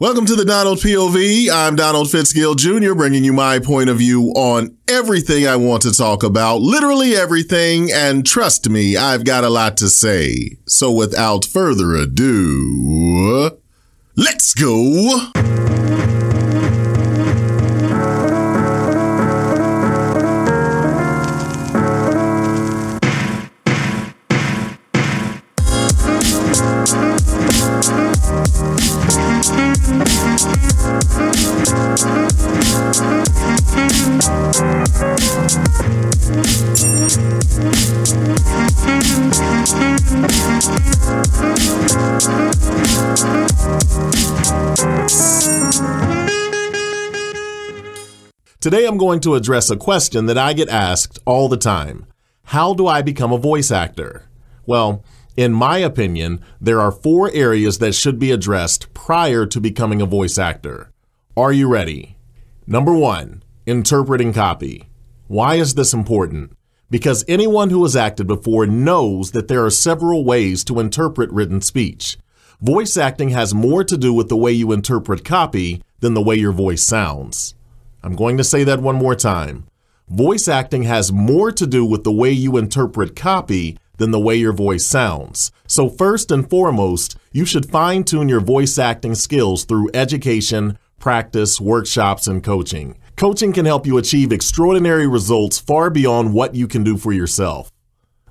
Welcome to the Donald POV. I'm Donald Fitzgill Jr., bringing you my point of view on everything I want to talk about, literally everything, and trust me, I've got a lot to say. So without further ado, let's go! Today I'm going to address a question that I get asked all the time. How do I become a voice actor? Well, in my opinion, there are four areas that should be addressed prior to becoming a voice actor. Are you ready? Number one, interpreting copy. Why is this important? Because anyone who has acted before knows that there are several ways to interpret written speech. Voice acting has more to do with the way you interpret copy than the way your voice sounds. I'm going to say that one more time. Voice acting has more to do with the way you interpret copy than the way your voice sounds. So, first and foremost, you should fine tune your voice acting skills through education, practice, workshops, and coaching. Coaching can help you achieve extraordinary results far beyond what you can do for yourself.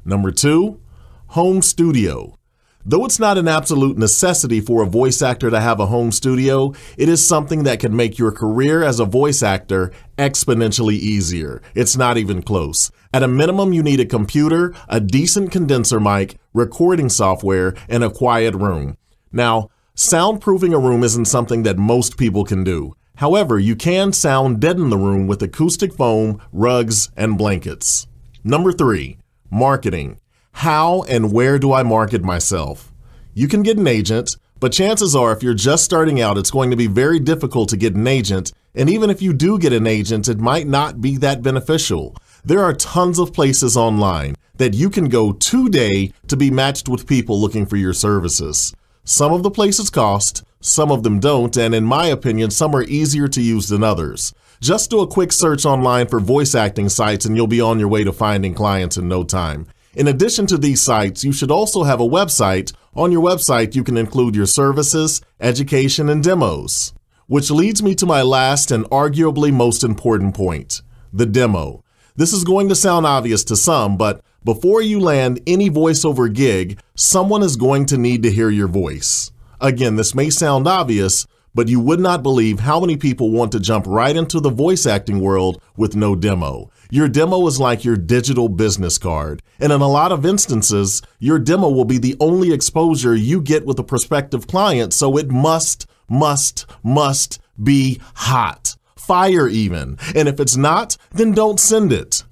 Number two, home studio. Though it's not an absolute necessity for a voice actor to have a home studio, it is something that can make your career as a voice actor exponentially easier. It's not even close. At a minimum, you need a computer, a decent condenser mic, recording software, and a quiet room. Now, soundproofing a room isn't something that most people can do. However, you can sound deaden the room with acoustic foam, rugs, and blankets. Number three, marketing. How and where do I market myself? You can get an agent, but chances are if you're just starting out, it's going to be very difficult to get an agent. And even if you do get an agent, it might not be that beneficial. There are tons of places online that you can go today to be matched with people looking for your services. Some of the places cost, some of them don't, and in my opinion, some are easier to use than others. Just do a quick search online for voice acting sites and you'll be on your way to finding clients in no time. In addition to these sites, you should also have a website. On your website, you can include your services, education, and demos. Which leads me to my last and arguably most important point the demo. This is going to sound obvious to some, but before you land any voiceover gig, someone is going to need to hear your voice. Again, this may sound obvious, but you would not believe how many people want to jump right into the voice acting world with no demo. Your demo is like your digital business card. And in a lot of instances, your demo will be the only exposure you get with a prospective client. So it must, must, must be hot. Fire even. And if it's not, then don't send it.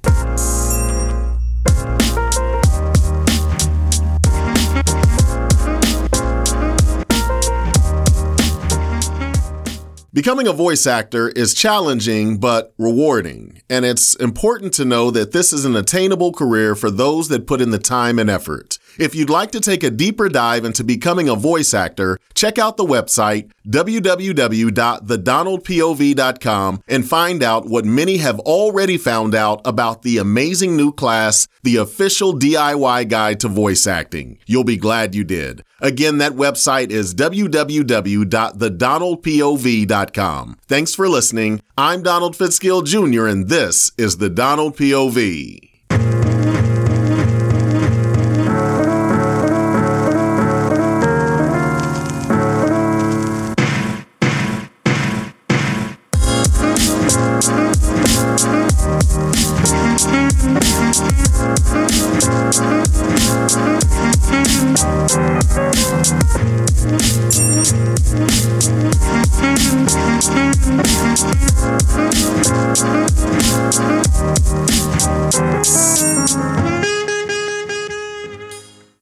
Becoming a voice actor is challenging but rewarding, and it's important to know that this is an attainable career for those that put in the time and effort. If you'd like to take a deeper dive into becoming a voice actor, check out the website www.thedonaldpov.com and find out what many have already found out about the amazing new class, the official DIY guide to voice acting. You'll be glad you did. Again, that website is www.thedonaldpov.com. Thanks for listening. I'm Donald Fitzgill Jr., and this is the Donald POV.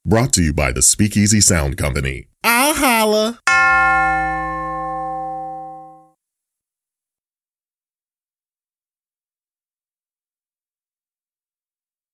Brought to you by the Speakeasy Sound Company. I'll holla.